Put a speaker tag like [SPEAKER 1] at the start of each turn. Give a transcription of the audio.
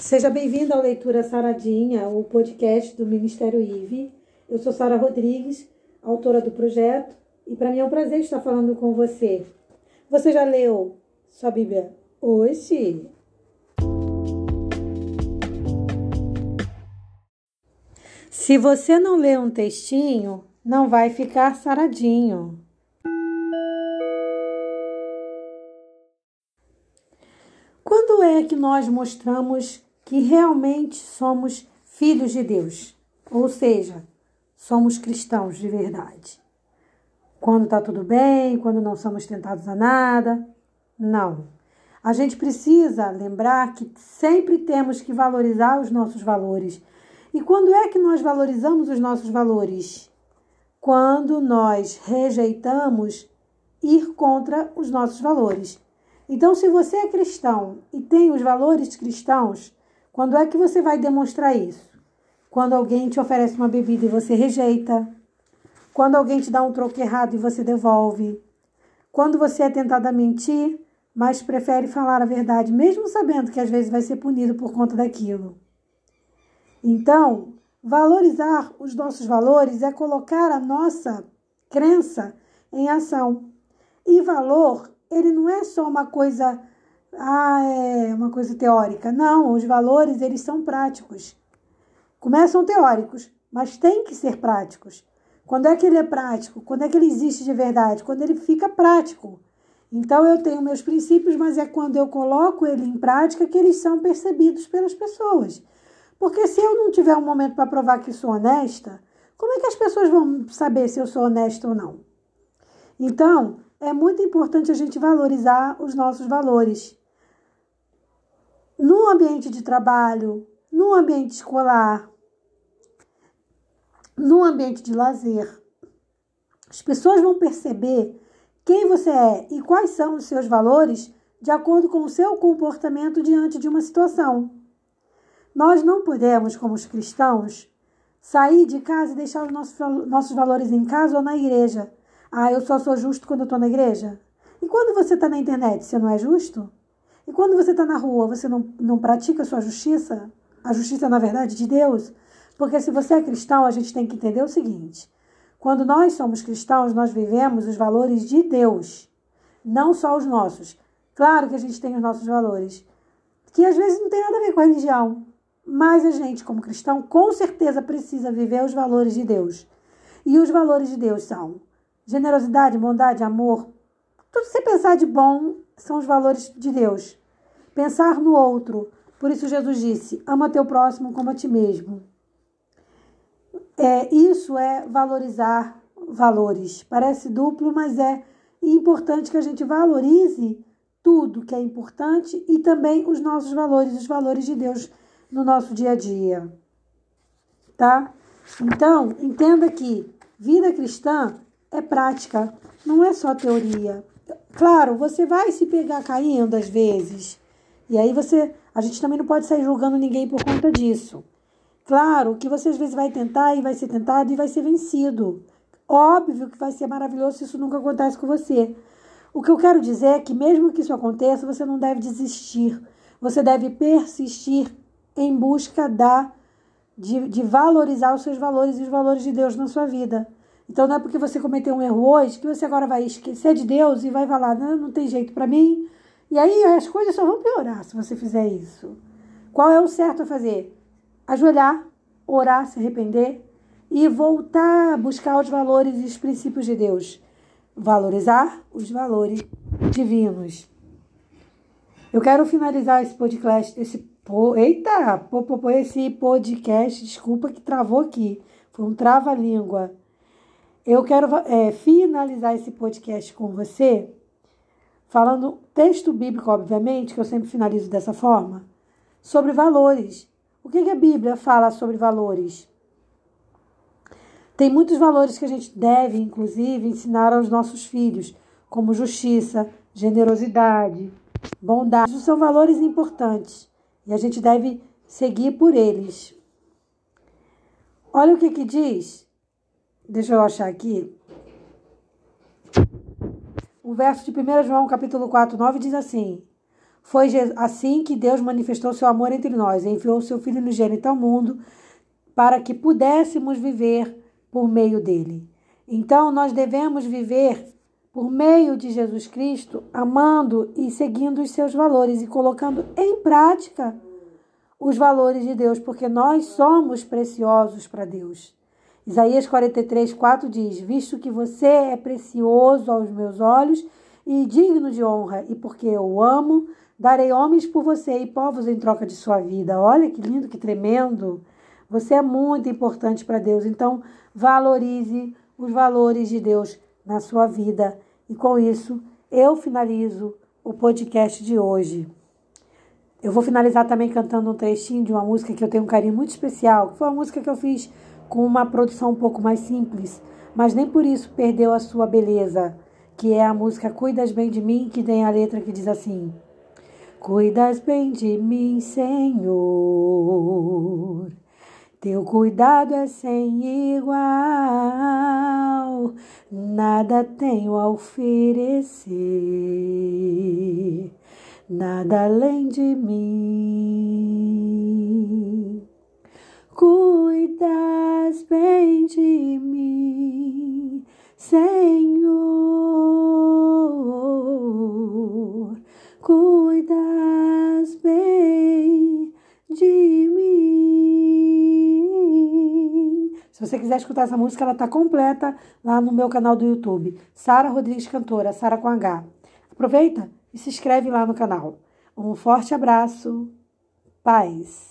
[SPEAKER 1] Seja bem-vindo à Leitura Saradinha, o podcast do Ministério IVE. Eu sou Sara Rodrigues, autora do projeto, e para mim é um prazer estar falando com você. Você já leu sua Bíblia hoje? Se você não lê um textinho, não vai ficar saradinho. Quando é que nós mostramos que realmente somos filhos de Deus? Ou seja, somos cristãos de verdade. Quando está tudo bem, quando não somos tentados a nada. Não. A gente precisa lembrar que sempre temos que valorizar os nossos valores. E quando é que nós valorizamos os nossos valores? Quando nós rejeitamos ir contra os nossos valores. Então, se você é cristão e tem os valores cristãos, quando é que você vai demonstrar isso? Quando alguém te oferece uma bebida e você rejeita. Quando alguém te dá um troco errado e você devolve. Quando você é tentado a mentir, mas prefere falar a verdade, mesmo sabendo que às vezes vai ser punido por conta daquilo. Então, valorizar os nossos valores é colocar a nossa crença em ação. E valor ele não é só uma coisa, ah, é uma coisa teórica. Não, os valores, eles são práticos. Começam teóricos, mas tem que ser práticos. Quando é que ele é prático? Quando é que ele existe de verdade? Quando ele fica prático. Então eu tenho meus princípios, mas é quando eu coloco ele em prática que eles são percebidos pelas pessoas. Porque se eu não tiver um momento para provar que sou honesta, como é que as pessoas vão saber se eu sou honesta ou não? Então, é muito importante a gente valorizar os nossos valores. No ambiente de trabalho, no ambiente escolar, no ambiente de lazer, as pessoas vão perceber quem você é e quais são os seus valores de acordo com o seu comportamento diante de uma situação. Nós não podemos, como os cristãos, sair de casa e deixar os nossos, nossos valores em casa ou na igreja ah, eu só sou justo quando eu estou na igreja? E quando você está na internet, você não é justo? E quando você está na rua, você não, não pratica a sua justiça? A justiça, na verdade, de Deus? Porque se você é cristão, a gente tem que entender o seguinte: quando nós somos cristãos, nós vivemos os valores de Deus, não só os nossos. Claro que a gente tem os nossos valores, que às vezes não tem nada a ver com a religião, mas a gente, como cristão, com certeza precisa viver os valores de Deus. E os valores de Deus são generosidade, bondade, amor. Tudo sem pensar de bom são os valores de Deus. Pensar no outro. Por isso Jesus disse: ama teu próximo como a ti mesmo. É, isso é valorizar valores. Parece duplo, mas é importante que a gente valorize tudo que é importante e também os nossos valores, os valores de Deus no nosso dia a dia. Tá? Então, entenda que vida cristã é prática, não é só teoria. Claro, você vai se pegar caindo às vezes. E aí você, a gente também não pode sair julgando ninguém por conta disso. Claro que você às vezes vai tentar e vai ser tentado e vai ser vencido. Óbvio que vai ser maravilhoso se isso nunca acontece com você. O que eu quero dizer é que mesmo que isso aconteça, você não deve desistir. Você deve persistir em busca da de, de valorizar os seus valores e os valores de Deus na sua vida. Então não é porque você cometeu um erro hoje que você agora vai esquecer de Deus e vai falar, não, não tem jeito para mim. E aí as coisas só vão piorar se você fizer isso. Qual é o certo a fazer? Ajoelhar, orar, se arrepender e voltar a buscar os valores e os princípios de Deus. Valorizar os valores divinos. Eu quero finalizar esse podcast, esse eita, esse podcast, desculpa que travou aqui. Foi um trava-língua. Eu quero é, finalizar esse podcast com você falando texto bíblico, obviamente, que eu sempre finalizo dessa forma, sobre valores. O que, que a Bíblia fala sobre valores? Tem muitos valores que a gente deve, inclusive, ensinar aos nossos filhos, como justiça, generosidade, bondade. Isso são valores importantes e a gente deve seguir por eles. Olha o que, que diz Deixa eu achar aqui. O verso de 1 João, capítulo 4, 9 diz assim: Foi assim que Deus manifestou seu amor entre nós, enviou seu Filho unigênito ao mundo para que pudéssemos viver por meio dele. Então, nós devemos viver por meio de Jesus Cristo, amando e seguindo os seus valores e colocando em prática os valores de Deus, porque nós somos preciosos para Deus. Isaías 43, 4 diz: Visto que você é precioso aos meus olhos e digno de honra, e porque eu o amo, darei homens por você e povos em troca de sua vida. Olha que lindo, que tremendo. Você é muito importante para Deus, então valorize os valores de Deus na sua vida. E com isso, eu finalizo o podcast de hoje. Eu vou finalizar também cantando um trechinho de uma música que eu tenho um carinho muito especial, que foi uma música que eu fiz com uma produção um pouco mais simples, mas nem por isso perdeu a sua beleza, que é a música Cuidas Bem de Mim, que tem a letra que diz assim: Cuidas bem de mim, Senhor. Teu cuidado é sem igual, nada tenho a oferecer nada além de mim. Cuidas bem de mim, Senhor. Cuidas bem de mim. Se você quiser escutar essa música, ela está completa lá no meu canal do YouTube. Sara Rodrigues Cantora, Sara com H. Aproveita e se inscreve lá no canal. Um forte abraço, paz!